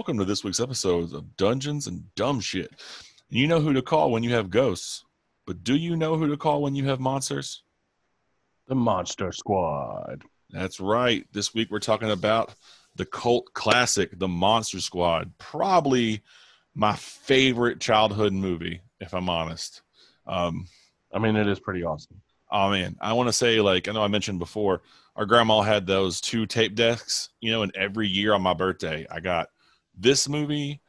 welcome to this week's episode of Dungeons and Dumb Shit. You know who to call when you have ghosts, but do you know who to call when you have monsters? The Monster Squad. That's right. This week we're talking about the cult classic, The Monster Squad. Probably my favorite childhood movie, if I'm honest. Um, I mean, it is pretty awesome. oh man, I want to say like I know I mentioned before, our grandma had those two tape decks, you know, and every year on my birthday, I got this movie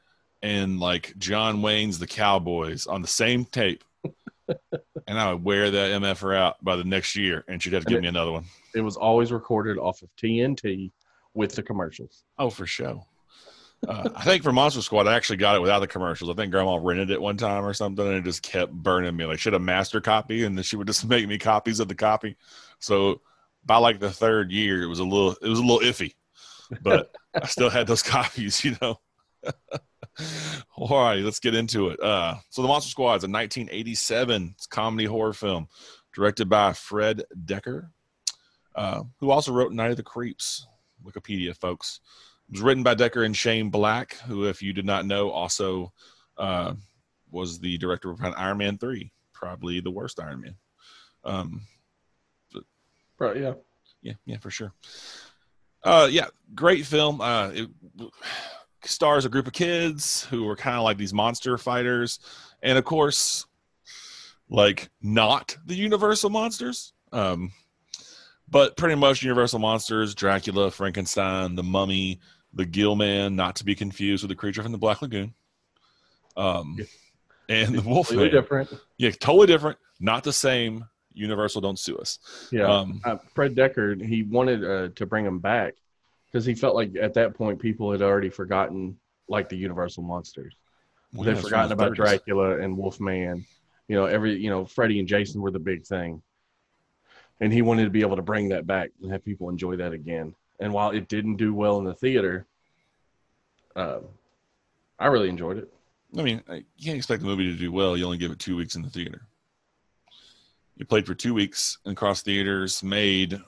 and like John Wayne's The Cowboys on the same tape. and I would wear that MFR out by the next year, and she'd have to give me another one. It was always recorded off of TNT with the commercials. Oh, for sure. Uh, I think for Monster Squad, I actually got it without the commercials. I think Grandma rented it one time or something, and it just kept burning me. Like she had a master copy, and then she would just make me copies of the copy. So by like the third year, it was a little, it was a little iffy, but I still had those copies, you know. All right, let's get into it. Uh, so the Monster Squad is a 1987 comedy horror film directed by Fred Dekker, uh, who also wrote Night of the Creeps. Wikipedia, folks. It was written by Dekker and Shane Black, who, if you did not know, also uh, was the director of Iron Man 3, probably the worst Iron Man. Um, Right, yeah. yeah, yeah, for sure. Uh, yeah, great film. Uh, it stars a group of kids who are kind of like these monster fighters, and of course, like not the Universal monsters. Um, but pretty much Universal monsters: Dracula, Frankenstein, the Mummy, the Gill Man, not to be confused with the creature from the Black Lagoon. Um, and the Wolfman. Completely different. Yeah, totally different. Not the same. Universal, don't sue us. Yeah. Um, uh, Fred Dekker, he wanted uh, to bring him back because he felt like at that point people had already forgotten like the Universal monsters. well, They'd yeah, forgotten about 30s. Dracula and Wolfman. You know, every you know, Freddy and Jason were the big thing. And he wanted to be able to bring that back and have people enjoy that again. And while it didn't do well in the theater, um, I really enjoyed it. I mean, you can't expect the movie to do well. You only give it two weeks in the theater. It played for two weeks across theaters, made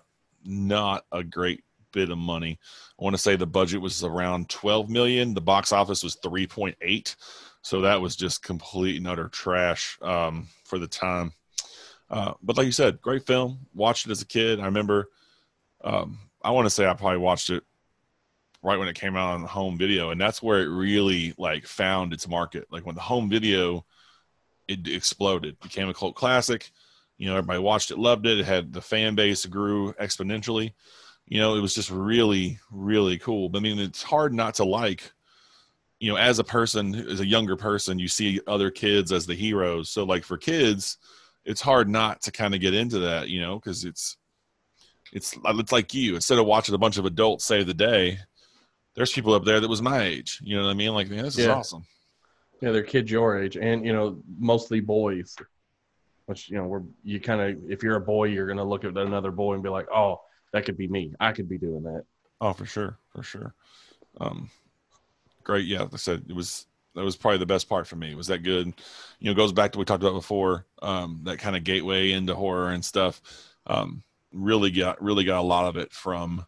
not a great bit of money. I want to say the budget was around 12 million. The box office was 3.8. So that was just complete and utter trash um, for the time. Uh, but like you said, great film. Watched it as a kid. I remember, um, I want to say I probably watched it right when it came out on home video and that's where it really like found its market like when the home video it exploded became a cult classic you know everybody watched it loved it it had the fan base grew exponentially you know it was just really really cool but i mean it's hard not to like you know as a person as a younger person you see other kids as the heroes so like for kids it's hard not to kind of get into that you know because it's it's it's like you instead of watching a bunch of adults save the day there's people up there that was my age. You know what I mean? Like, man, this is awesome. Yeah, they're kids your age, and you know, mostly boys. Which you know, we're you kind of if you're a boy, you're gonna look at another boy and be like, "Oh, that could be me. I could be doing that." Oh, for sure, for sure. Um, great. Yeah, like I said it was that was probably the best part for me. Was that good? You know, goes back to what we talked about before. Um, that kind of gateway into horror and stuff. Um, really got really got a lot of it from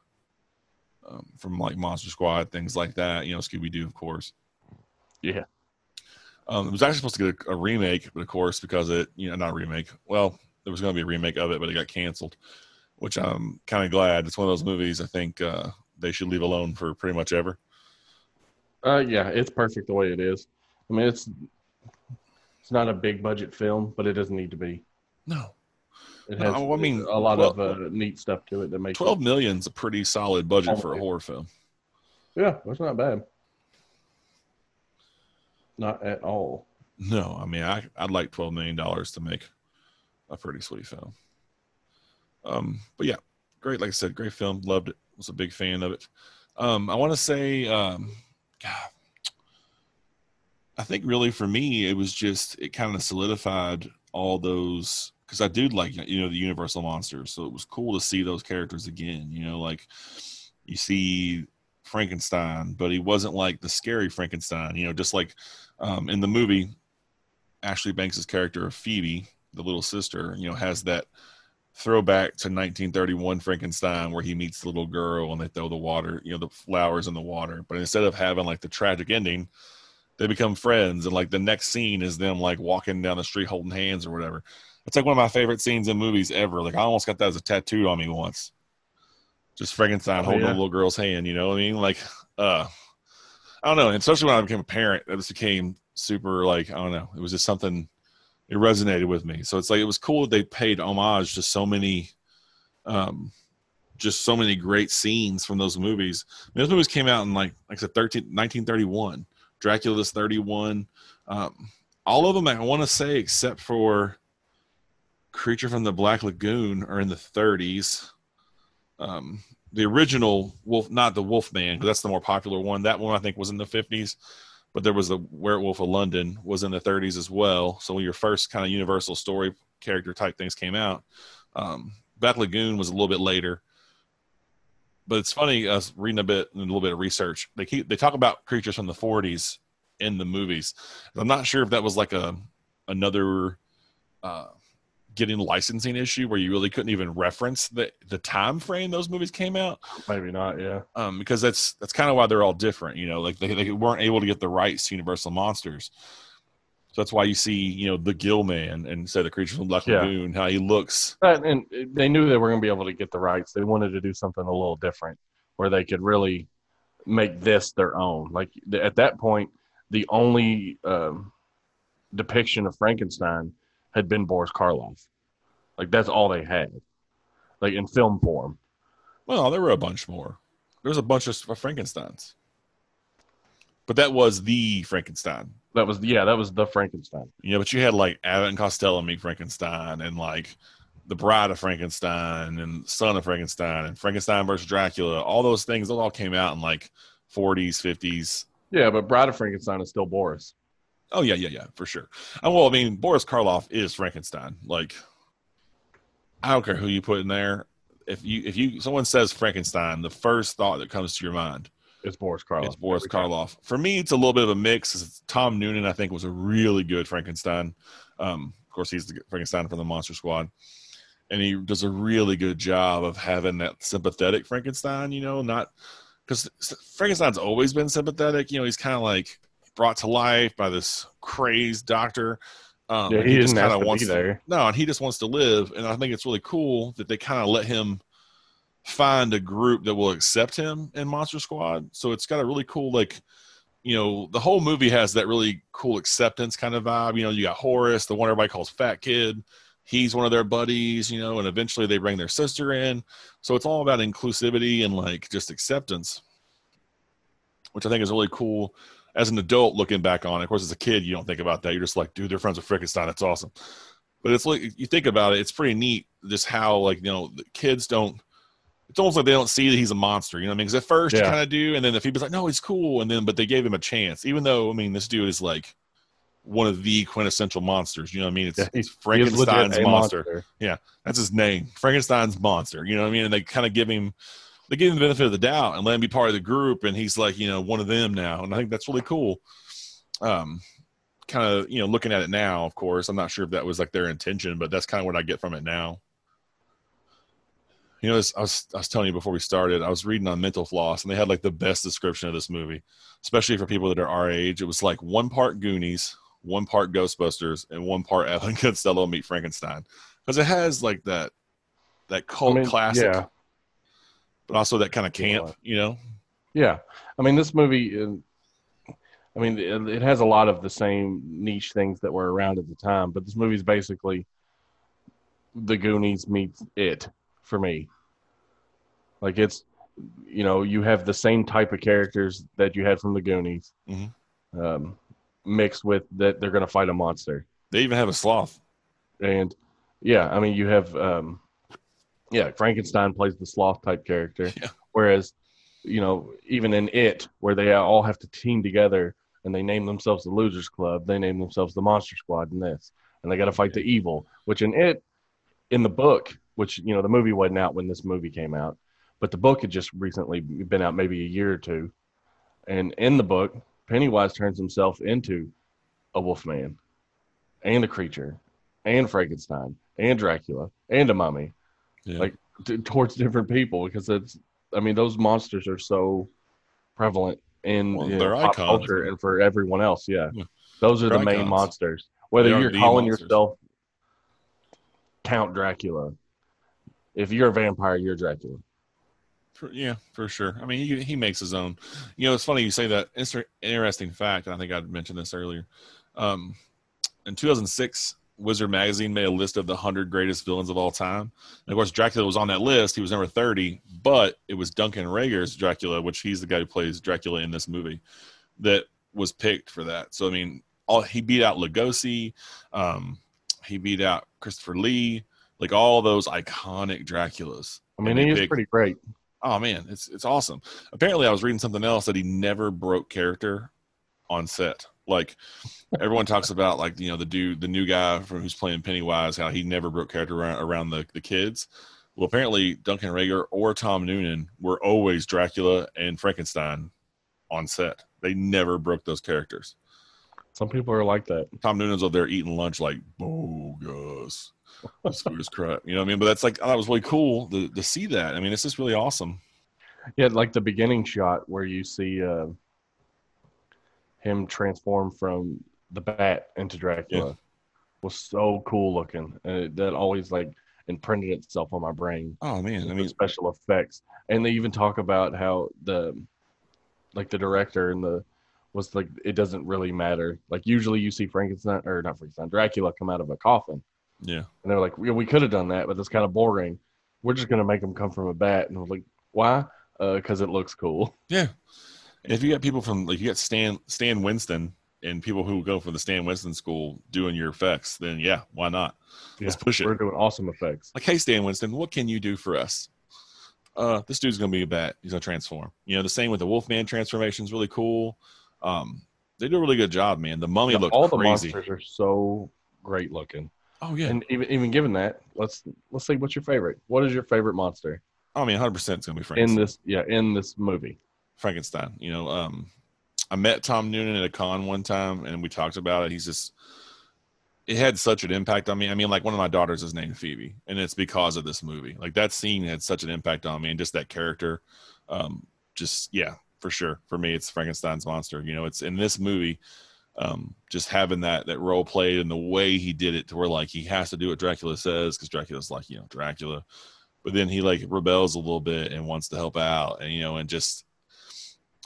um, from like Monster Squad, things like that. You know, Scooby Doo, of course. Yeah, Um, it was actually supposed to get a, a remake, but of course, because it, you know, not a remake. Well, there was going to be a remake of it, but it got canceled, which I'm kind of glad. It's one of those movies I think uh, they should leave alone for pretty much ever. uh, yeah, it's perfect the way it is. I mean, it's it's not a big budget film, but it doesn't need to be. No, It No, has I mean, a lot well- of uh, neat stuff to it that makes twelve It, million's a pretty solid budget for a horror film. yeah, that's not bad. Not at all. No, I mean, I, I'd like twelve million dollars to make a pretty sweet film. Um, but yeah, great. Like I said, great film. Loved it. Was a big fan of it. Um, I want to say, um, God, I think really for me, it was just it kind of solidified all those because I do like you know the Universal monsters, so it was cool to see those characters again. You know, like you see Frankenstein, but he wasn't like the scary Frankenstein. You know, just like um, in the movie, Ashley Bank's character of Phoebe, the little sister, you know, has that throwback to 1931 Frankenstein, where he meets the little girl and they throw the water, you know, the flowers in the water. But instead of having like the tragic ending, they become friends, and like the next scene is them like walking down the street holding hands or whatever. It's like one of my favorite scenes in movies ever. Like I almost got that as a tattoo on me once. Just Frankenstein Oh, holding yeah. a little girl's hand, you know what I mean? Like, uh, I don't know. And especially when I became a parent, that just became super like I don't know. It was just something. It resonated with me. So it's like it was cool that they paid homage to so many, um, just so many great scenes from those movies. I mean, those movies came out in like like I said, 13, 1931. Dracula's 31. Um, all of them, I want to say, except for Creature from the Black Lagoon, are in the 30s. Um, the original Wolf, not the Wolfman, because that's the more popular one. That one I think was in the 50s, but there was the Werewolf of London was in the 30s as well. So when your first kind of Universal story character type things came out. Um, Black Lagoon was a little bit later, but it's funny. I was reading a bit and a little bit of research. They keep they talk about creatures from the 40s in the movies. I'm not sure if that was like a another uh, getting licensing issue where you really couldn't even reference the the time frame those movies came out Maybe not. Yeah. um, because that's that's kind of why they're all different. You know, like they, they weren't able to get the rights to Universal Monsters, so that's why you see you know the Gill Man and say the creature from Black Yeah. Lagoon how he looks. But, and they knew they were going to be able to get the rights. They wanted to do something a little different where they could really make this their own. Like at that point, the only um, depiction of Frankenstein had been Boris Karloff. Like that's all they had, like in film form. Well, there were a bunch more. There was a bunch of Frankenstein's, but that was the Frankenstein. That was yeah, that was the Frankenstein. Yeah, but you had like Abbott and Costello meet Frankenstein and like the Bride of Frankenstein and Son of Frankenstein and Frankenstein versus Dracula. All those things, those all came out in like 40s, 50s. Yeah, but Bride of Frankenstein is still Boris. Oh yeah, yeah, yeah, for sure. Uh, well, I mean, Boris Karloff is Frankenstein. Like, I don't care who you put in there. If you if you someone says Frankenstein, the first thought that comes to your mind is Boris Karloff. It's Boris. Karloff. For me, it's a little bit of a mix. Tom Noonan, I think, was a really good Frankenstein. Um, of course, he's the Frankenstein from the Monster Squad, and he does a really good job of having that sympathetic Frankenstein. You know, not because Frankenstein's always been sympathetic. You know, he's kind of like brought to life by this crazed doctor. Um, Yeah, and he, just kinda wants be there. no, and he just wants to live. And I think it's really cool that they kind of let him find a group that will accept him in Monster Squad. So it's got a really cool, like, you know, the whole movie has that really cool acceptance kind of vibe. You know, you got Horace, the one everybody calls Fat Kid. He's one of their buddies, you know, and eventually they bring their sister in. So it's all about inclusivity and like just acceptance, which I think is really cool as an adult looking back on it. Of course, as a kid, you don't think about that. You're just like, dude, they're friends with Frankenstein. That's awesome. But it's like you think about it, it's pretty neat just how like you know the kids don't. It's almost like they don't see that he's a monster. You know what I mean? Because at first you kind of do, and then the people's like, no, he's cool, and then but they gave him a chance, even though I mean this dude is like one of the quintessential monsters. You know what I mean? It's, Yeah, it's He is legit Frankenstein's a monster. Yeah, that's his name, Frankenstein's monster. You know what I mean? And they kind of give him, they give him the benefit of the doubt and let him be part of the group, and he's like, you know, one of them now, and I think that's really cool. Um, kind of, you know, looking at it now, of course, I'm not sure if that was like their intention, but that's kind of what I get from it now. You know, I was I was telling you before we started, I was reading on Mental Floss, and they had like the best description of this movie, especially for people that are our age. It was like one part Goonies, one part Ghostbusters, and one part Alan Costello meet Frankenstein, because it has like that that cult I mean, classic, Yeah, but also that kind of camp. You know, yeah. I mean, this movie. uh, I mean, it, has a lot of the same niche things that were around at the time, but this movie is basically the Goonies meets it for me. Like it's, you know, you have the same type of characters that you had from the Goonies, Mhm. um, mixed with that they're going to fight a monster. they even have a sloth. and yeah, I mean, you have um, yeah, Frankenstein plays the sloth type character, Yeah. whereas you know even in it, where they all have to team together and they name themselves the Losers Club, they name themselves the Monster Squad in this, and they got to fight the evil. Which in it, in the book, which you know the movie wasn't out when this movie came out, but the book had just recently been out, maybe a year or two, and in the book, Pennywise turns himself into a wolfman and a creature and Frankenstein and Dracula and a mummy. Yeah. Like, t- towards different people because it's. I mean, those monsters are so prevalent in Well, you pop icons. culture and for everyone else. Yeah, Yeah. those are They're the main icons. monsters. Whether They you're calling monsters. yourself Count Dracula, if you're a vampire, you're Dracula. For, yeah, for sure. I mean, he, he makes his own. You know, it's funny you say that. Inter- interesting fact. and I think I mentioned this earlier. Um, in 2006, Wizard Magazine made a list of the 100 greatest villains of all time. And of course, Dracula was on that list. He was number 30, but it was Duncan Regehr's Dracula, which he's the guy who plays Dracula in this movie, that was picked for that. So, I mean, all he beat out Lugosi. Um, he beat out Christopher Lee. Like all those iconic Draculas. I mean, he is pretty great. Oh man, it's it's awesome. Apparently, I was reading something else that he never broke character on set. Like everyone talks about, like you know the dude, the new guy from who's playing Pennywise, how he never broke character around, around the the kids. Well, apparently Duncan Regehr or Tom Noonan were always Dracula and Frankenstein on set. They never broke those characters. Some people are like that. Tom Noonan's over there eating lunch like bogus. This food is crap. You know what I mean? But that's like that was really cool to, to see that. I mean, it's just really awesome. Yeah, like the beginning shot where you see uh, him transform from the bat into Dracula was so cool looking. And it, that always like imprinted itself on my brain. Oh man, I mean, special effects, and they even talk about how the like the director and the was like it doesn't really matter. Like usually you see Frankenstein or not Frankenstein, Dracula come out of a coffin, yeah. and they're like, we, we could have done that, but that's kind of boring. We're just gonna make him come from a bat, and I was like, why? Uh, because it looks cool. Yeah. And if you got people from like you got Stan Stan Winston and people who go from the Stan Winston school doing your effects, then yeah, why not? Let's push it. We're doing awesome effects. Like, hey Stan Winston, what can you do for us? Uh, this dude's gonna be a bat. He's gonna transform. You know, the same with the Wolfman transformation is really cool. Um, they do a really good job, man. The mummy Yeah, looked all the crazy. monsters are so great looking. Oh yeah. And even even given that, let's let's see what's your favorite. What is your favorite monster I mean, 100 percent it's gonna be Frank in this? Yeah, in this movie. Frankenstein. You know, um, I met Tom Noonan at a con one time, and we talked about it. He's just, it had such an impact on me. I mean, like one of my daughters is named Phoebe, and it's because of this movie. Like that scene had such an impact on me, and just that character. Um, just yeah, for sure. For me, it's Frankenstein's monster. You know, it's in this movie. Um, just having that that role played and the way he did it, to where like he has to do what Dracula says because Dracula's like you know Dracula, but then he like rebels a little bit and wants to help out, and you know, and just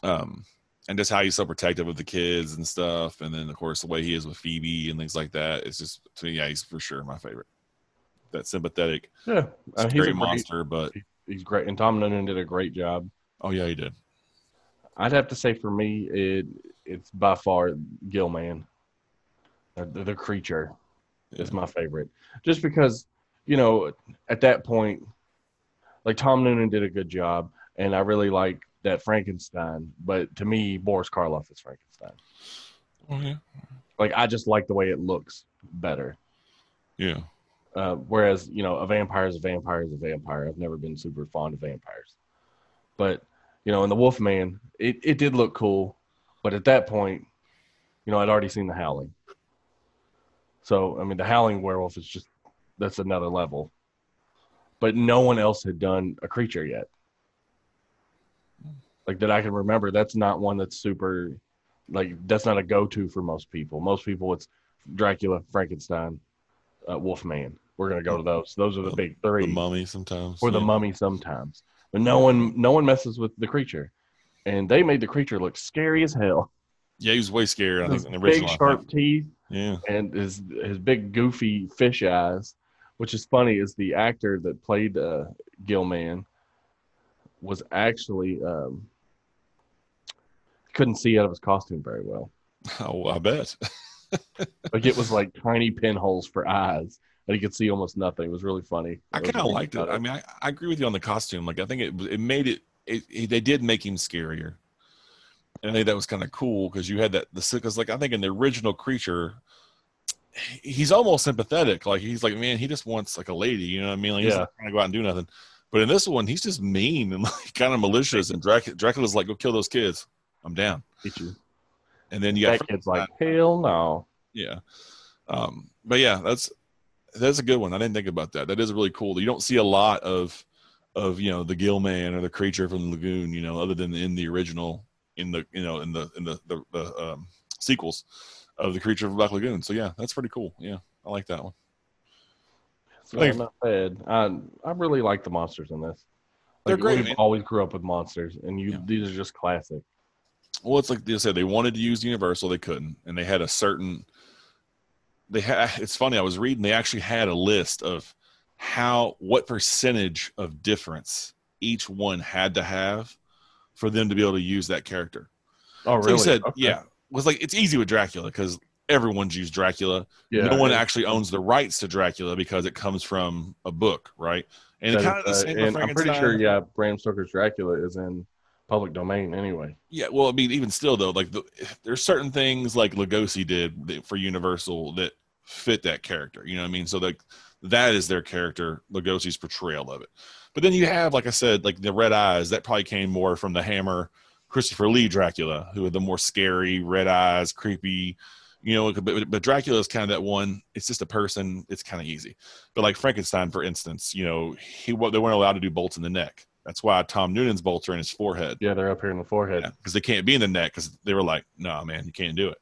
um and just how he's so protective of the kids and stuff. And then of course the way he is with phoebe and things like that it's just to me yeah he's for sure my favorite. That sympathetic Yeah, uh, he's a scary great, monster but he's great, and Tom Noonan did a great job. oh yeah he did. I'd have to say for me, it it's by far Gill Man. The, the, the creature is my favorite, just because you know at that point, like Tom Noonan did a good job, and I really like that Frankenstein. But to me, Boris Karloff is Frankenstein. oh yeah Like I just like the way it looks better. yeah Uh, whereas you know a vampire is a vampire is a vampire. I've never been super fond of vampires, but you know in the Wolfman, it it did look cool, but at that point, you know I'd already seen the Howling. So I mean the Howling werewolf is just that's another level, but no one else had done a creature yet. Like that I can remember. That's not one that's super, like that's not a go-to for most people. Most people it's Dracula, Frankenstein, uh, Wolfman. We're gonna go to those. Those are the big three. the mummy sometimes or the yeah. mummy sometimes, but no one no one messes with the creature, and they made the creature look scary as hell. yeah he was way scarier i think in the big original I sharp teeth yeah and his his big goofy fish eyes, which is funny. Is the actor that played uh, Gill Man was actually um, couldn't see out of his costume very well. oh i bet Like it was like tiny pinholes for eyes, and he could see almost nothing. It was really funny. i It was kind of liked it funny. i mean I, I agree with you on the costume like i think it it made it, it, it they did make him scarier and I think that was kind of cool because you had that the because like I think in the original creature, he's almost sympathetic. Like he's like, man, he just wants like a lady, you know what I mean? Like he's Yeah. not trying to go out and do nothing. But in this one, he's just mean and like kind of malicious. And Drac- Dracula's like, go kill those kids. I'm down. And then you got that kid's like, hell no. yeah. Um, but yeah, that's that's a good one. I didn't think about that. That is really cool. You don't see a lot of of you know the gill man or the creature from the lagoon you know other than in the original in the you know in the in the the, the um, sequels of the creature from black lagoon so yeah that's pretty cool yeah i like that one So I'm not bad. I I really like the monsters in this. They're great, We always grew up with monsters, and you Yeah. these are just classic. Well it's like they said they wanted to use universal they couldn't and they had a certain they had it's funny i was reading they actually had a list of how what percentage of difference each one had to have for them to be able to use that character Oh, So he said, yeah, was like it's easy with Dracula because everyone's used Dracula. yeah. no one and- actually owns the rights to Dracula because it comes from a book, right? And kind of the it's, uh, and I'm pretty sure, yeah, Bram Stoker's Dracula is in public domain anyway. Yeah, well, I mean, even still though, like the, there's certain things like Lugosi did for Universal that fit that character. You know what I mean? So like that is their character, Lugosi's portrayal of it. But then you have, like I said, like the red eyes. That probably came more from the Hammer, Christopher Lee Dracula, who had the more scary red eyes, creepy. You know, but, but Dracula is kind of that one. It's just a person. It's kind of easy. But like Frankenstein, for instance, you know, he they weren't allowed to do bolts in the neck. That's why Tom Noonan's bolts are in his forehead Yeah, they're up here in the forehead. because they can't be in the neck because they were like, no, nah, man, you can't do it.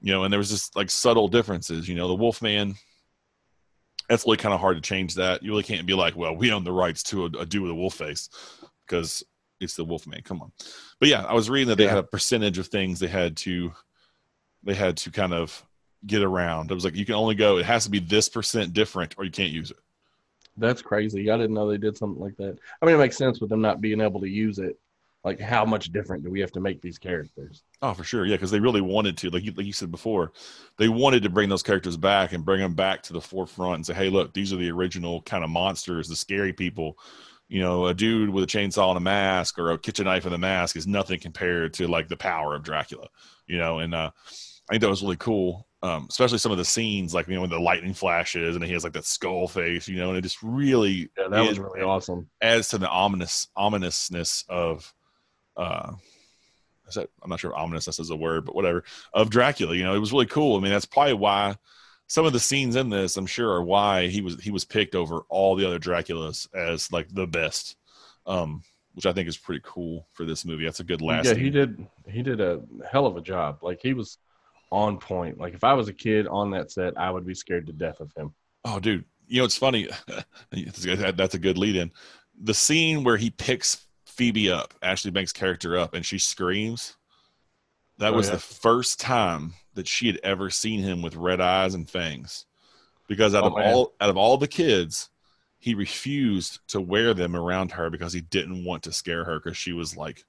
You know, and there was just like subtle differences. You know, the Wolfman, that's really kind of hard to change that. You really can't be like, well, we own the rights to a, a dude with a wolf face because it's the Wolfman. Come on. But yeah, I was reading that they Yeah. had a percentage of things they had to, they had to kind of get around. It was like you can only go. It has to be this percent different, or you can't use it. That's crazy. I didn't know they did something like that. I mean, it makes sense with them not being able to use it. Like, how much different do we have to make these characters? Oh, for sure, yeah, because they really wanted to, like you, like you said before, they wanted to bring those characters back and bring them back to the forefront and say, "Hey, look, these are the original kind of monsters, the scary people." You know, a dude with a chainsaw and a mask, or a kitchen knife and a mask, is nothing compared to like the power of Dracula. You know, and uh, I think that was really cool, um, especially some of the scenes, like you know, when the lightning flashes and he has like that skull face, you know, and it just really Yeah, that was really awesome. adds to the ominous ominousness of uh is that I'm not sure if ominousness is a word, but whatever, of Dracula. You know, it was really cool. I mean, that's probably why some of the scenes in this, I'm sure, are why he was he was picked over all the other Draculas as like the best. Um, which I think is pretty cool for this movie. That's a good last. Yeah, he did. He did a hell of a job. Like he was on point. Like if I was a kid on that set, I would be scared to death of him. Oh, dude, you know it's funny. That's a good- That's a good lead in. The scene where he picks Phoebe up, Ashley Bank's character up, and she screams. That Oh, was yeah. the first time that she had ever seen him with red eyes and fangs. Because out Oh, of man. all out of all the kids, he refused to wear them around her because he didn't want to scare her because she was like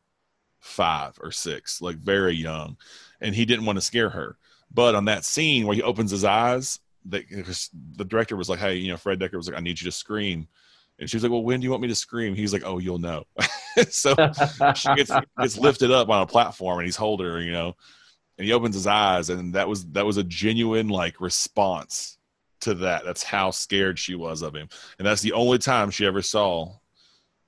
five or six, like very young, and he didn't want to scare her. But on that scene where he opens his eyes, the, the director was like, "Hey, you know, Fred Dekker was like, I need you to scream," and she was like, "Well, when do you want me to scream?" He's like, "Oh, you'll know." so she gets gets lifted up on a platform, and he's holding her, you know, and he opens his eyes, and that was that was a genuine like response to that. That's how scared she was of him, and that's the only time she ever saw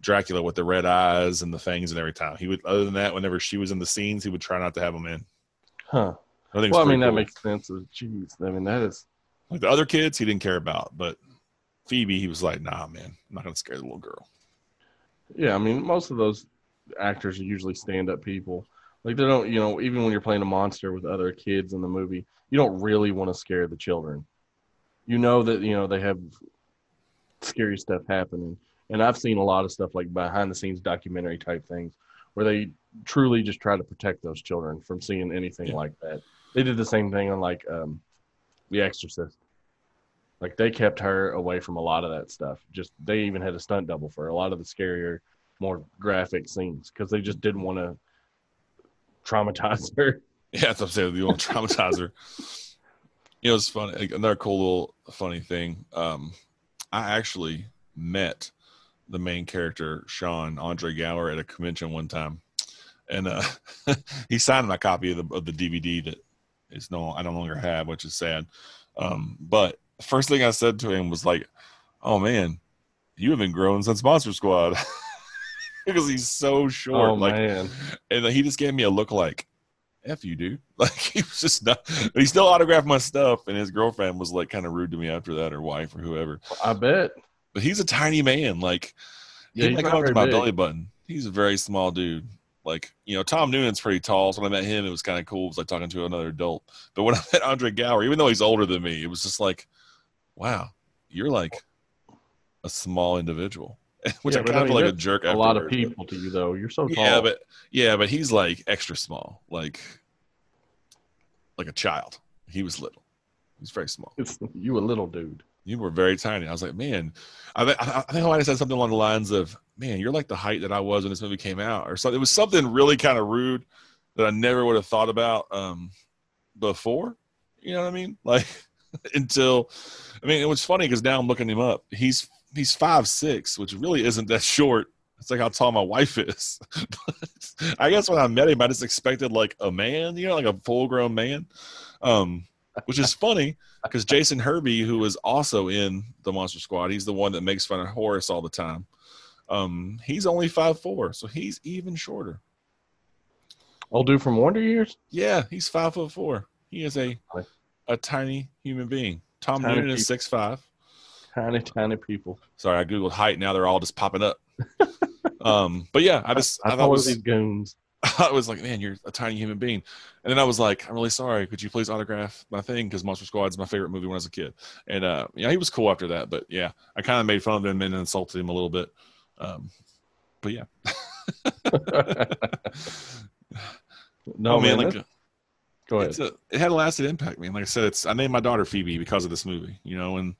Dracula with the red eyes and the fangs and every time. He would, other than that, whenever she was in the scenes, he would try not to have them in. huh. I think. Well, I mean, pretty that makes sense. Jeez, I mean, that is. like the other kids, he didn't care about, but Phoebe, he was like, "Nah, man, I'm not gonna scare the little girl." Yeah, I mean, most of those actors are usually stand-up people. Like they don't, you know, even when you're playing a monster with other kids in the movie, you don't really want to scare the children. You know that you know they have scary stuff happening, and I've seen a lot of stuff like behind-the-scenes documentary type things where they truly just try to protect those children from seeing anything Yeah. like that. They did the same thing on like um, The Exorcist. Like they kept her away from a lot of that stuff. Just they even had a stunt double for a lot of the scarier, more graphic scenes because they just didn't want to traumatize her. Yeah, that's what I'm saying. You want to traumatize her. You know, it's funny. Another cool little funny thing. Um, I actually met the main character, Sean Andre Gower, at a convention one time, and uh, he signed my copy of the of the DVD that is no I no longer have, which is sad. Um, but first thing I said to him was like, "Oh man, you have been growing since Monster Squad," because he's so short. oh like man, and he just gave me a look like F you, dude. Like he was just not. He still autographed my stuff, and his girlfriend was like kind of rude to me after that, or wife, or whoever. I bet. But he's a tiny man. Like Yeah, he he's might not up to my big. belly button. He's a very small dude. Like you know, Tom Noonan's pretty tall. So when I met him, it was kind of cool. It was like talking to another adult. But when I met Andre Gower, even though he's older than me, it was just like, wow, you're like a small individual. Which Yeah, I kind I of mean, like a jerk. A lot of afterwards, but- people to you though. You're so tall. yeah, but yeah, but he's like extra small, like like a child. He was little. He's very small. it's you a little dude. You were very tiny. I was like, man, I, I, I think I might have said something along the lines of, man, you're like the height that I was when this movie came out, or something. It was something really kind of rude that I never would have thought about um, before. You know what I mean? Like until, I mean, it was funny because now I'm looking him up. He's he's five six, which really isn't that short. It's like how tall my wife is. I guess when I met him, I just expected like a man, you know, like a full grown man. Um, which is funny because Jason Hervey, who is also in the Monster Squad, he's the one that makes fun of Horace all the time. Um, he's only five four, so he's even shorter. Old dude from Wonder Years. Yeah, he's five foot four. He is a a tiny human being. Tom Tiny Noonan is six five. Tiny, tiny people. Sorry, I googled height. Now they're all just popping up. um, but yeah, I just I, I, I thought it was these goons. I was like, man, you're a tiny human being. And then I was like, I'm really sorry. Could you please autograph my thing? Because Monster Squad's my favorite movie when I was a kid. And uh, yeah, he was cool after that. But yeah, I kind of made fun of him and insulted him a little bit. Um, but yeah, No oh man, man. like go ahead. a, it had a lasting impact, man. Like I said, it's I named my daughter Phoebe because of this movie. You know, and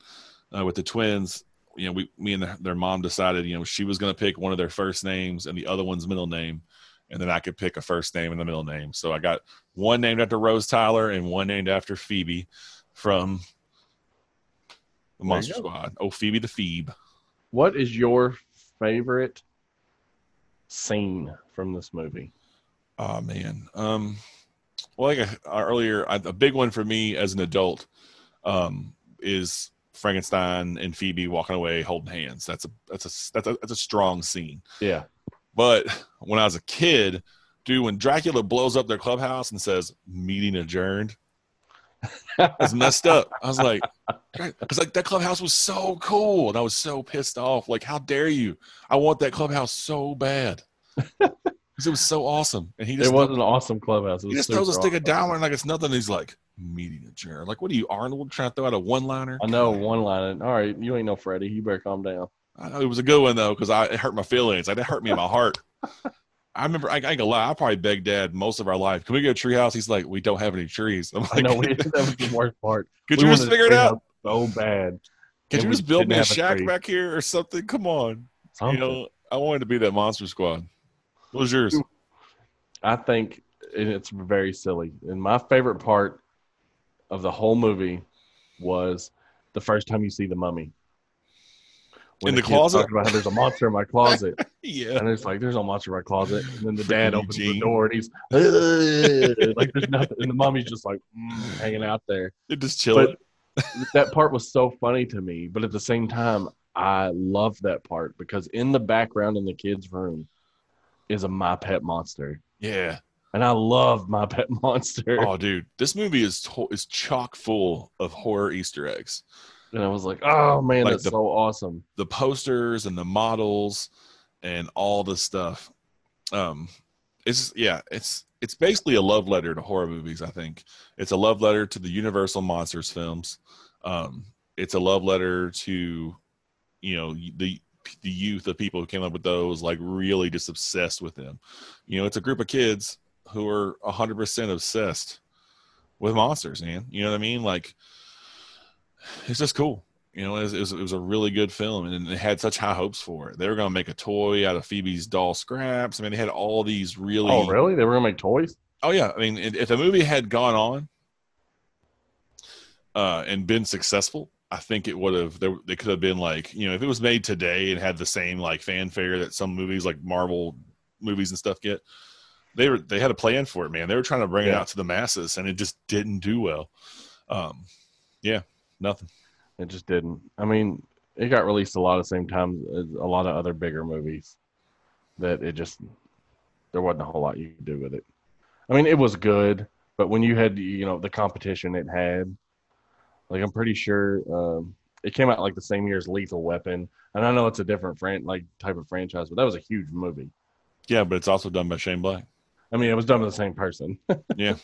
uh, with the twins, you know, we me and their, their mom decided, you know, she was going to pick one of their first names and the other one's middle name, and then I could pick a first name and the middle name. So I got one named after Rose Tyler and one named after Phoebe from the Monster. Squad. Oh, Phoebe the Phoebe. What is your favorite scene from this movie? Oh man. Um, well, like uh, earlier, I, a big one for me as an adult um, is Frankenstein and Phoebe walking away holding hands. That's a that's a that's a, that's a strong scene. Yeah. But when I was a kid, dude, when Dracula blows up their clubhouse and says "meeting adjourned," it's messed up. I was like, because like that clubhouse was so cool, and I was so pissed off. Like, how dare you? I want that clubhouse so bad. 'Cause it was so awesome, and he just It was an awesome clubhouse. It he just throws a stick of awesome. dollar like it's nothing. He's like, meeting adjourned. Like, what are you, Arnold, trying to throw out a one liner? I know one line. All right, you ain't no Freddy. You better calm down. I know it was a good one though, because I it hurt my feelings. Like, it hurt me in my heart. I remember I, I ain't gonna lie, I probably begged dad most of our life. Can we get a tree house? He's like, We don't have any trees. I'm like, I know we, that was the worst part. could We you just figure it out? so bad. Could you just build me a have a shack back here or something? Come on. Something. You know, I wanted to be that monster squad. What was yours? I think it's very silly. And my favorite part of the whole movie was the first time you see the mummy. In the kid's closet? talking about how there's a monster in my closet, Yeah. and it's like there's no monster in my closet. And then the dad opens Eugene. the door and he's like there's nothing, and the mummy's just like mm, hanging out there. It just chilling. that part was so funny to me, but at the same time, I love that part because in the background in the kids' room is a my pet monster, yeah. and I love my pet monster. Oh, dude, this movie is to- is chock full of horror Easter eggs. And I was like, oh man, Like that's the- so awesome. The posters and the models and all the stuff. Um, it's yeah, it's it's basically a love letter to horror movies. I think it's a love letter to the Universal monsters films. Um, it's a love letter to you know the the youth of people who came up with those like really just obsessed with them you know it's a group of kids who are 100% obsessed with monsters man you know what i mean like it's just cool you know it was, it was, it was a really good film and they had such high hopes for it they were going to make a toy out of phoebe's doll scraps i mean they had all these really Oh, really? They were gonna make toys? Oh yeah, I mean, if the movie had gone on uh, and been successful, I think it would have. There, they could have been like, you know, if it was made today and had the same like fanfare that some movies like Marvel movies and stuff get. They were they had a plan for it, man. They were trying to bring it out to the masses, and it just didn't do well. Um, yeah, nothing. It just didn't. I mean, it got released a lot of the same time as a lot of other bigger movies. That it just there wasn't a whole lot you could do with it. I mean, it was good, but when you had you know the competition it had, like I'm pretty sure um, it came out like the same year as Lethal Weapon, and I know it's a different fran- like type of franchise, but that was a huge movie. Yeah, but it's also done by Shane Black. I mean, it was done by the same person. Yeah.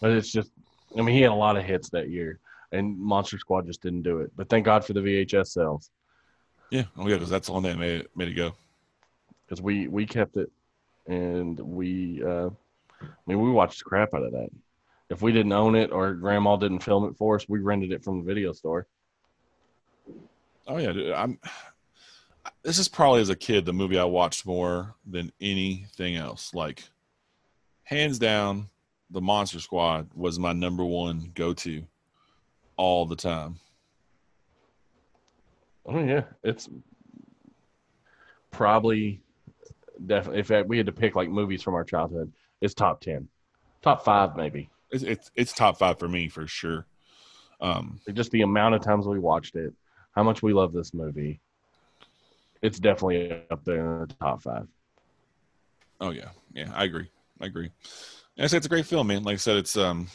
but it's just, I mean, he had a lot of hits that year, and Monster Squad just didn't do it. But thank God for the VHS sales Yeah. Oh yeah, because that's the one that made it made it go. because we we kept it, and we, uh, I mean, we watched the crap out of that. If we didn't own it or Grandma didn't film it for us, we rented it from the video store. Oh yeah, dude, I'm. This is probably as a kid the movie I watched more than anything else. Like, hands down, the Monster Squad was my number one go to all the time. Oh yeah, it's probably definitely. If we had to pick like movies from our childhood, it's top ten, top five maybe. It's it's, it's top five for me for sure. Um, Just the amount of times we watched it, how much we love this movie. It's definitely up there in the top five. oh yeah, yeah, I agree. I agree. And I say it's a great film, man. Like I said, it's um,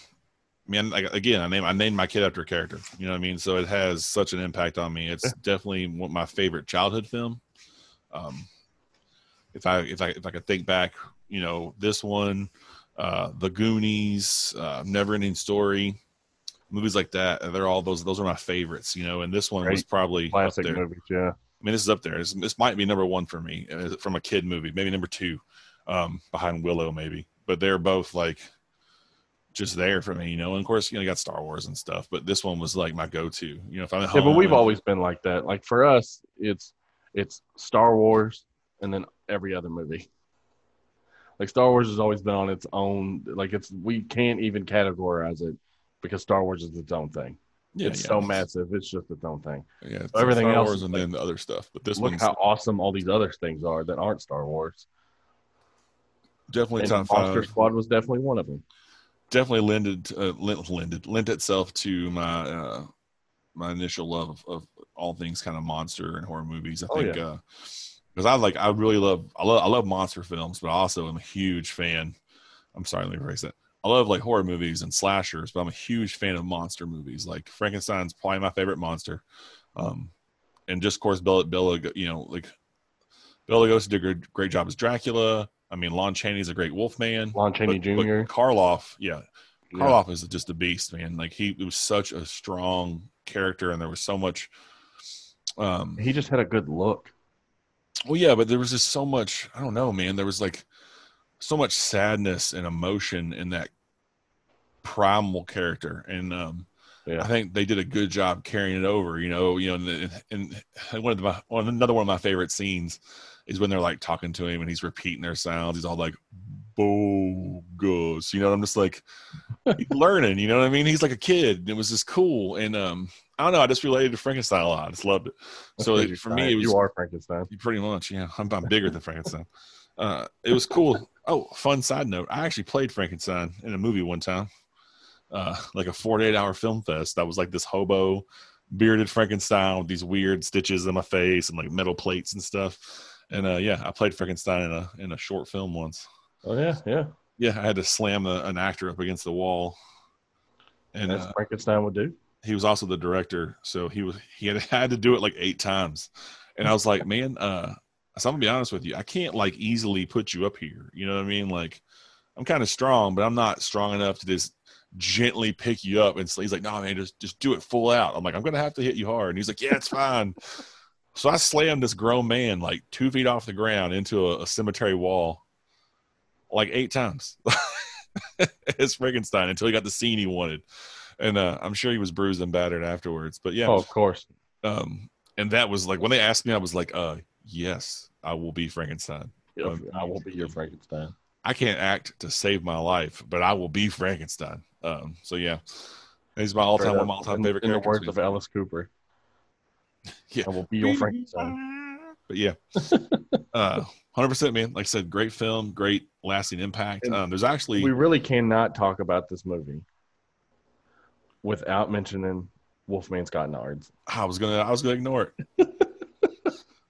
man, like, again, I name I named my kid after a character. You know what I mean? So it has such an impact on me. It's definitely one my favorite childhood film. Um, if I if I if I could think back, you know, this one, uh, The Goonies, uh, Never Ending Story, movies like that, they're all those those are my favorites. You know, and this one was Great probably up Classic there. movies, yeah. I mean, this is up there. This, this might be number one for me uh, from a kid movie, maybe number two, um, behind Willow, maybe. But they're both like just there for me, you know. And of course, you know, you got Star Wars and stuff, but this one was like my go-to. You know, if I'm at Yeah, but we've and- always been like that. Like for us, it's it's Star Wars and then every other movie. Like Star Wars has always been on its own. Like it's we can't even categorize it because Star Wars is its own thing. yeah, it's yeah. so massive. It's just its own thing. Yeah, it's Everything Star else Wars and like- then the other stuff. But this Look how awesome all these other things are that aren't Star Wars. definitely And top Monster five. Squad was definitely one of them. Definitely lended uh, lent, lended lent itself to my uh, my initial love of, of all things kind of monster and horror movies. I Oh, think yeah. because I like I really love I love I love monster films, but I also am a huge fan. I'm sorry, let me erase that. I love like horror movies and slashers, but I'm a huge fan of monster movies. Like Frankenstein's probably my favorite monster, um, and just of course Bela Bela, you know, like Bela Lugosi did a great job as Dracula. I mean, Lon Chaney's a great Wolfman. Lon Chaney But- but Jr. Karloff, yeah, Yeah. Karloff is just a beast, man. Like he was such a strong character, and there was so much. Um, He just had a good look. well, yeah, but there was just so much. I don't know, man. There was like so much sadness and emotion in that primal character, and um, Yeah. I think they did a good job carrying it over. You know, you know, and, and one of the my, one, another one of my favorite scenes is when they're like talking to him and he's repeating their sounds. He's all like bogus, you know. I'm just like learning, you know what I mean? He's like a kid. and It was just cool, and um, I don't know. I just related to Frankenstein a lot. I just loved it. So it- for me, it was you are Frankenstein. Pretty much, yeah. I'm, I'm bigger than Frankenstein. Uh, it was cool. Oh, fun side note: I actually played Frankenstein in a movie one time, uh, like a 48 hour film fest. I was like this hobo, bearded Frankenstein with these weird stitches in my face and like metal plates and stuff. And uh, yeah, I played Frankenstein in a in a short film once. Oh yeah, yeah. Yeah, I had to slam an actor up against the wall, and That's uh, Frankenstein would do. he was also the director, so he was he had had to do it like eight times, and I was like, man, uh, so I'm gonna be honest with you, I can't like easily put you up here. You know what I mean? Like, I'm kind of strong, but I'm not strong enough to just gently pick you up. And so he's like, no, man, just just do it full out. I'm like, I'm gonna have to hit you hard, and he's like, yeah, it's fine. So I slammed this grown man like two feet off the ground into a, a cemetery wall, like eight times. as Frankenstein until he got the scene he wanted and uh, I'm sure he was bruised and battered afterwards. But yeah, Oh, of course. um, and that was like when they asked me, I was like, uh, yes, I will be Frankenstein. Um, I will be your Frankenstein. I can't act to save my life, but I will be Frankenstein. Um, so yeah, he's my all-time one of my all-time in, favorite in the words of Alice Cooper. Yeah. I will be your Frankenstein. But yeah, uh, hundred percent, man. Like I said, great film, great lasting impact. Um, there's actually We really cannot talk about this movie without mentioning Wolfman's got nards. I was gonna I was gonna ignore it.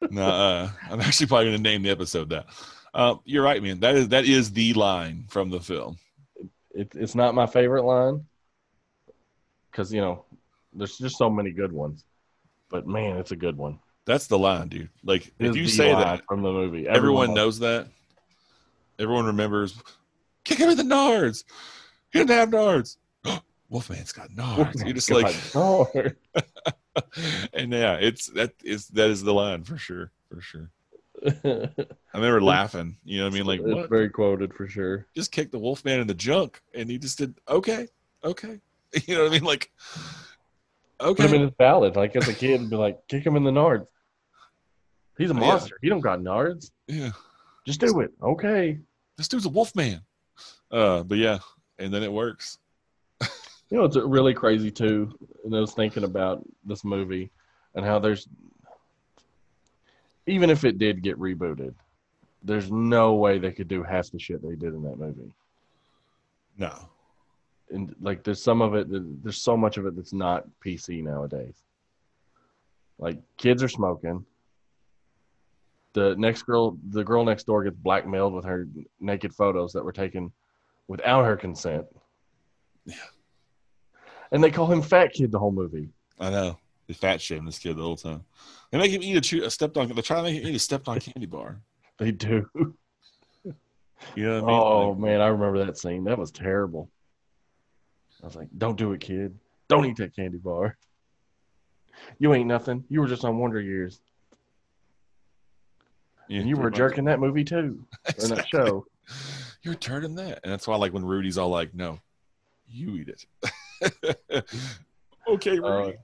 no, uh, I'm actually probably gonna name the episode that. Uh, you're right, man. That is that is the line from the film. It, it's not my favorite line because you know there's just so many good ones, but man, it's a good one. That's the line, dude. Like if you say that, from the movie, everyone knows that. Everyone remembers. Kick him in the nards. He didn't have nards. Wolfman's got nards. You're just like, oh, and yeah, it's that is that is the line for sure, for sure. I remember laughing. You know what I mean? Like, it's what? very quoted for sure. Just kicked the Wolfman in the junk, and he just did okay, okay. You know what I mean? Like, Put him in okay, his ballad. Like as a kid, be like, kick him in the nards. He's a Yeah. monster. He don't got nards. yeah. Just do it. Okay. This dude's a wolf man. Uh, but yeah, and then it works. You know, it's really crazy too. And I was thinking about this movie and how there's, even if it did get rebooted, there's no way they could do half the shit they did in that movie. No, And like, there's some of it, that- there's so much of it that's not PC nowadays. Like, kids are smoking. The next girl, the girl next door gets blackmailed with her naked photos that were taken without her consent. Yeah. And they call him Fat Kid the whole movie. I know. They fat shame this kid the whole time. They make him eat a, chew, a stepped on. They try to make him eat a stepped on candy bar. They do. You know I mean? Oh Like, man, I remember that scene. That was terrible. I was like, "Don't do it, kid. Don't eat that candy bar. You ain't nothing. You were just on Wonder Years, yeah, and you were jerking that movie too, or that show." You're turning that, and that's why, like, when Rudy's all like, "No, you eat it." okay, Rudy. Uh,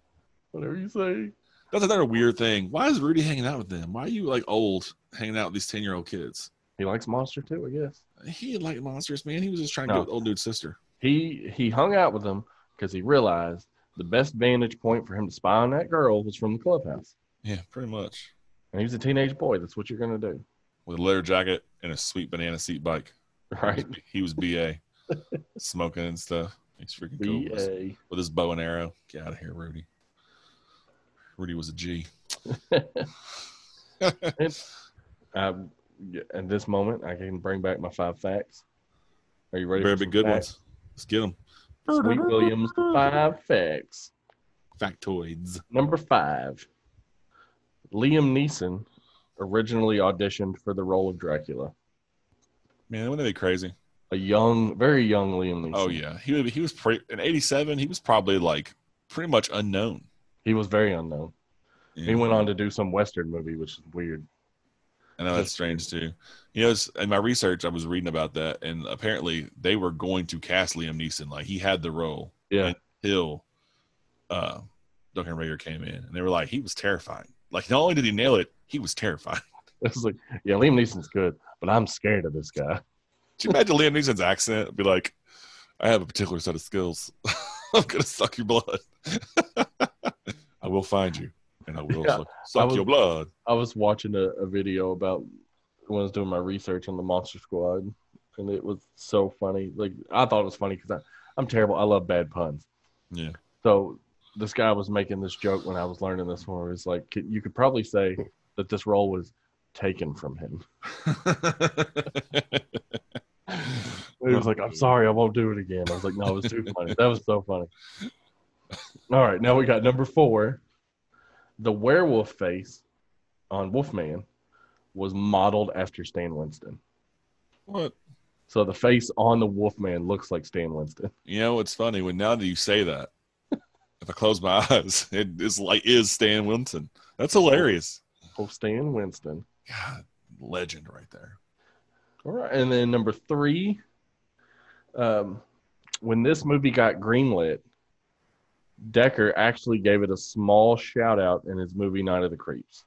whatever you say. That's another weird thing. Why is Rudy hanging out with them? Why are you like old hanging out with these ten year old kids? He likes Monster too, I guess. He didn't like monsters, man. He was just trying to No. get with old dude's sister. He he hung out with them because he realized the best vantage point for him to spy on that girl was from the clubhouse. Yeah, pretty much. And he was a teenage boy. That's what you're gonna do, With a leather jacket and a sweet banana seat bike. right? He was BA, smoking and stuff. He's freaking cool with his, B.A. with his bow and arrow. Get out of here, Rudy. Rudy was a G. Um, yeah, at this moment, I can bring back my five facts. Are you ready? Very for big good facts? ones. Let's get them. Sweet Williams five facts. Factoids. Number five. Liam Neeson originally auditioned for the role of Dracula. Man, wouldn't that be crazy? A young, very young Liam Neeson. Oh yeah, he was- he was pre- in '87. He was probably like pretty much unknown. He was very unknown. He went on to do some Western movie, which is weird. I know that's strange too. You know, it's, in my research, I was reading about that, and apparently they were going to cast Liam Neeson. Like he had the role Yeah. until uh, Duncan Regehr came in, and they were like, he was terrifying. Like not only did he nail it, he was terrifying. It's like, yeah, Liam Neeson's good, but I'm scared of this guy. Could you imagine Liam Neeson's accent? Be like, I have a particular set of skills. I'm gonna suck your blood. I will find you, and I will Yeah, suck, suck I was- your blood. I was watching a, a video about when I was doing my research on the Monster Squad, and it was so funny. Like I thought it was funny because I'm terrible. I love bad puns. Yeah. So this guy was making this joke when I was learning this one. Where it's like you could probably say that this role was taken from him. He was like, "I'm sorry, I won't do it again." I was like, "No, it was too funny. That was so funny." All right, now we got number four. The werewolf face on Wolfman was modeled after Stan Winston. What? So the face on the Wolfman looks like Stan Winston. You know, it's funny when now that you say that, if I close my eyes, it is like is Stan Winston. That's hilarious. Oh, Stan Winston. God, legend right there. All right, and then number three, um, when this movie got greenlit, Dekker actually gave it a small shout out in his movie Night of the Creeps.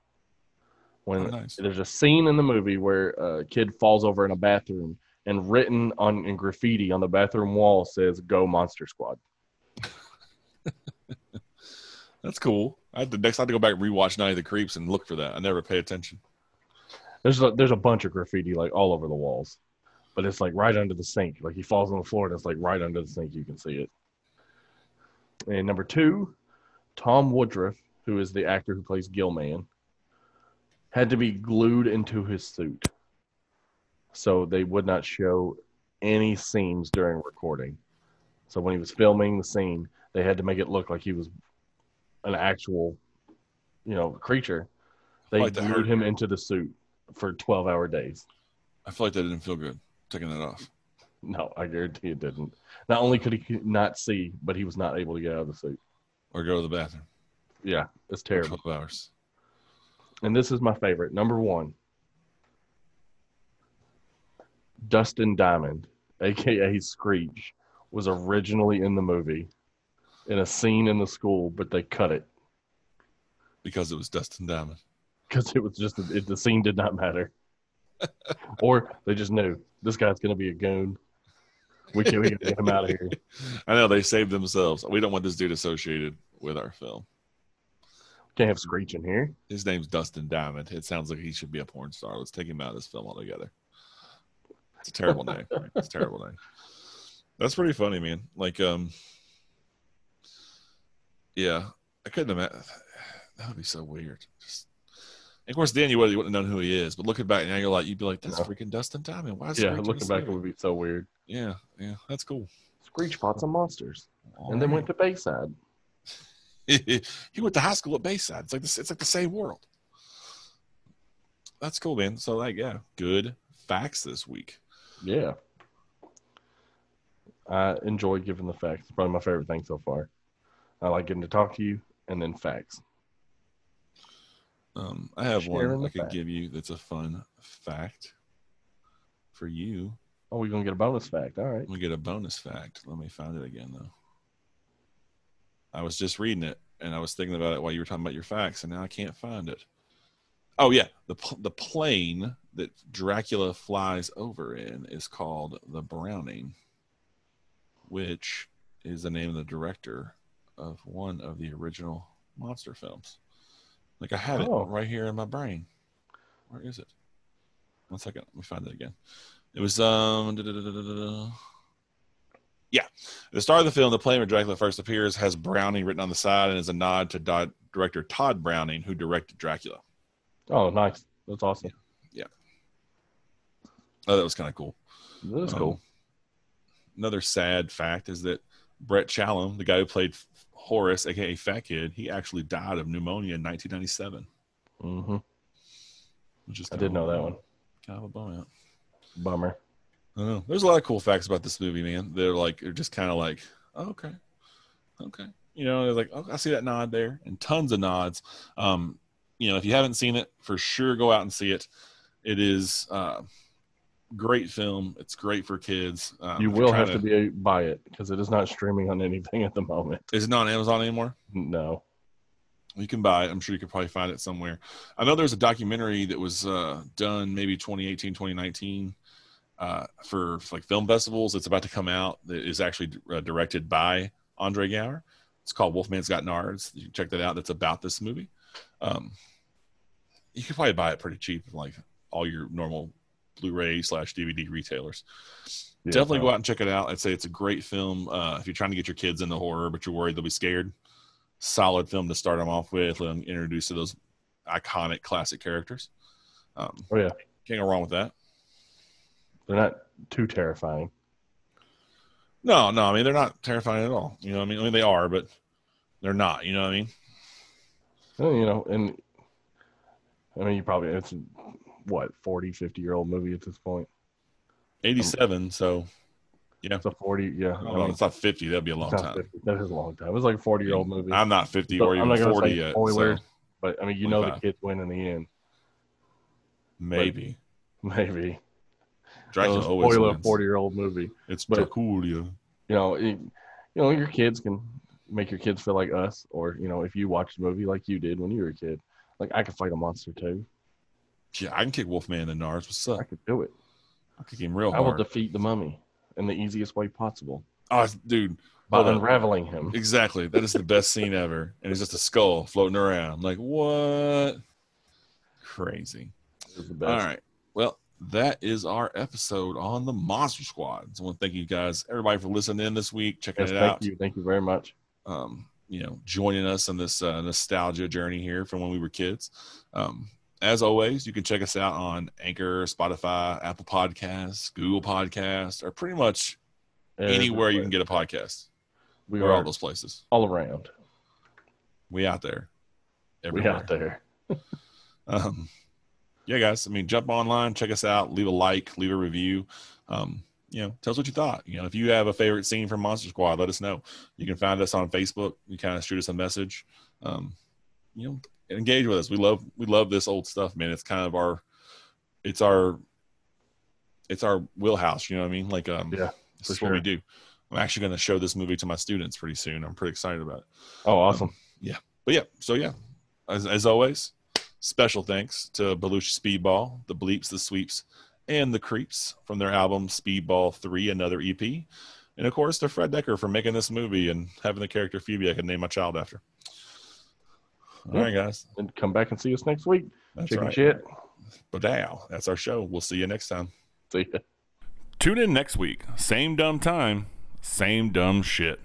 When Oh, nice. there's a scene in the movie where a kid falls over in a bathroom, and written on in graffiti on the bathroom wall says "Go Monster Squad." That's cool. I have to next I have to go back and rewatch Night of the Creeps and look for that. I never pay attention. There's a, there's a bunch of graffiti like all over the walls, but it's like right under the sink. Like he falls on the floor and it's like right under the sink. You can see it. And number two, Tom Woodruff, who is the actor who plays Gill Man, had to be glued into his suit. so they would not show any scenes during recording. So when he was filming the scene, they had to make it look like he was an actual, you know, creature. They Like glued him into the suit for 12 hour days. I feel like that didn't feel good taking that off. No, I guarantee it didn't. Not only could he not see, but he was not able to get out of the suit. Or go to the bathroom. Yeah, it's terrible. 12 hours. And this is my favorite. Number one Dustin Diamond, aka Screech, was originally in the movie in a scene in the school, but they cut it Because it was Dustin Diamond. because it was just it, the scene did not matter. or they just knew this guy's going to be a goon. We can we get him out of here. I know they saved themselves. We don't want this dude associated with our film. Can't have Screech in here. His name's Dustin Diamond. It sounds like he should be a porn star. Let's take him out of this film altogether. It's a terrible name. It's a terrible name. That's pretty funny, man. Like, um, yeah, I couldn't imagine. That would be so weird. Just, and of course, then you would you wouldn't have known who he is. But looking back now, you're like, you'd be like, that's Yeah. freaking Dustin Diamond. Why is Yeah, Screech in looking back, it would be so weird. Yeah, yeah, that's cool. Screech fought some monsters and then Alright. went to Bayside. he went to high school at Bayside. It's like the, it's like the same world. That's cool, man. So like, yeah, good facts this week. Yeah. I enjoy giving the facts. It's probably my favorite thing so far. I like getting to talk to you and then facts. Um, I have Sharing one I could fact. give you that's a fun fact for you. Oh, we're going to get a bonus fact. All right. We get a bonus fact. Let me find it again though. I was just reading it and I was thinking about it while you were talking about your facts, and now I can't find it. Oh yeah, the the plane that Dracula flies over in is called the Browning, which is the name of the director of one of the original monster films. Like I have it Oh. right here in my brain. Where is it? One second, let me find it again. It was um. da-da-da-da-da-da. Yeah, the star of the film, the plane where Dracula first appears, has Browning written on the side and is a nod to di- director Tod Browning, who directed Dracula. Oh, nice. That's awesome. Yeah. Oh, that was kind of cool. That's Um, cool. Another sad fact is that Brett Chalem, the guy who played Horace, aka Fat Kid, he actually died of pneumonia in 1997. hmm Which is I did know that one. Kind of a bum out. Bummer. I know. There's a lot of cool facts about this movie, man. They're like, they're just kind of like, oh, okay, okay. You know, they're like, oh, I see that nod there, and tons of nods. Um, you know, if you haven't seen it, for sure, go out and see it. It is uh, great film. It's great for kids. Um, You will have to be buy it because it is not streaming on anything at the moment. Is it not on Amazon anymore? No. You can buy it. I'm sure you could probably find it somewhere. I know there's a documentary that was uh, done maybe 2018, 2019 uh, for, for like film festivals. It's about to come out. That is actually uh, directed by Andre Gower. It's called Wolfman's Got Nards. You can check that out. That's about this movie. Um, you can probably buy it pretty cheap, like all your normal Blu-ray slash DVD retailers. Yeah, Definitely no. go out and check it out. I'd say it's a great film. Uh, if you're trying to get your kids into horror, but you're worried they'll be scared, solid film to start them off with. Let them introduce to those iconic classic characters. Um, Oh, yeah. can't go wrong with that. They're not too terrifying. No, no, I mean they're not terrifying at all. You know, what I mean, I mean they are, but they're not. You know what I mean? Uh, You know, and I mean, you probably, it's what, 40, 50 year old movie at this point? 87, so yeah It's a 40, yeah. I know, it's not 50. That'd be a long time. 50. That is a long time. It was like a 40 year old movie. I'm not 50 So or even not 40 say yet. spoilers, so but I mean, you know the kids win in the end. maybe Maybe. Dracula So, always spoiler 40 year old movie. It's but- Dracula. You know, it, you know, your kids can make your kids feel like us, or, you know, if you watch the movie like you did when you were a kid, like I could fight a monster too. Yeah, I can kick Wolfman in the Nars. What's up? I could do it. I kick him real hard. I will defeat the mummy in the easiest way possible oh, dude, by Hold up. unraveling him. Exactly. That is the best scene ever. And it's just a skull floating around. Like, what? Crazy. It was the best. All right. Well, that is our episode on the Monster Squad. So I want to thank you guys, everybody, for listening in this week, checking Yes, it thank out. you. Thank you very much. Um, you know, joining us on this uh, nostalgia journey here from when we were kids. Um, as always, you can check us out on Anchor, Spotify, Apple Podcasts, Google Podcasts, or pretty much anywhere you can get a podcast. We We're are all those places. all around. We out there. We out there. um, yeah, guys. I mean, jump online, check us out, leave a like, leave a review. Um, you know, tell us what you thought. You know, if you have a favorite scene from Monster Squad, let us know. You can find us on Facebook. You kind of shoot us a message. Um, you know, engage with us. We love we love this old stuff, man. It's kind of our, it's our, it's our wheelhouse. You know what I mean? Like, um, Yeah, this is what we do. I'm actually going to show this movie to my students pretty soon. I'm pretty excited about it. Oh, awesome. Yeah. But yeah, so yeah, as, as always, special thanks to Belushi Speedball, the Bleeps, the Sweeps, and the Creeps from their album Speedball 3, another EP. And of course, to Fred Dekker for making this movie and having the character Phoebe I could name my child after. All right, guys. and come back and see us next week. That's Chicken right. shit. But now, that's our show. We'll see you next time. See ya. Tune in next week. Same dumb time, same dumb shit.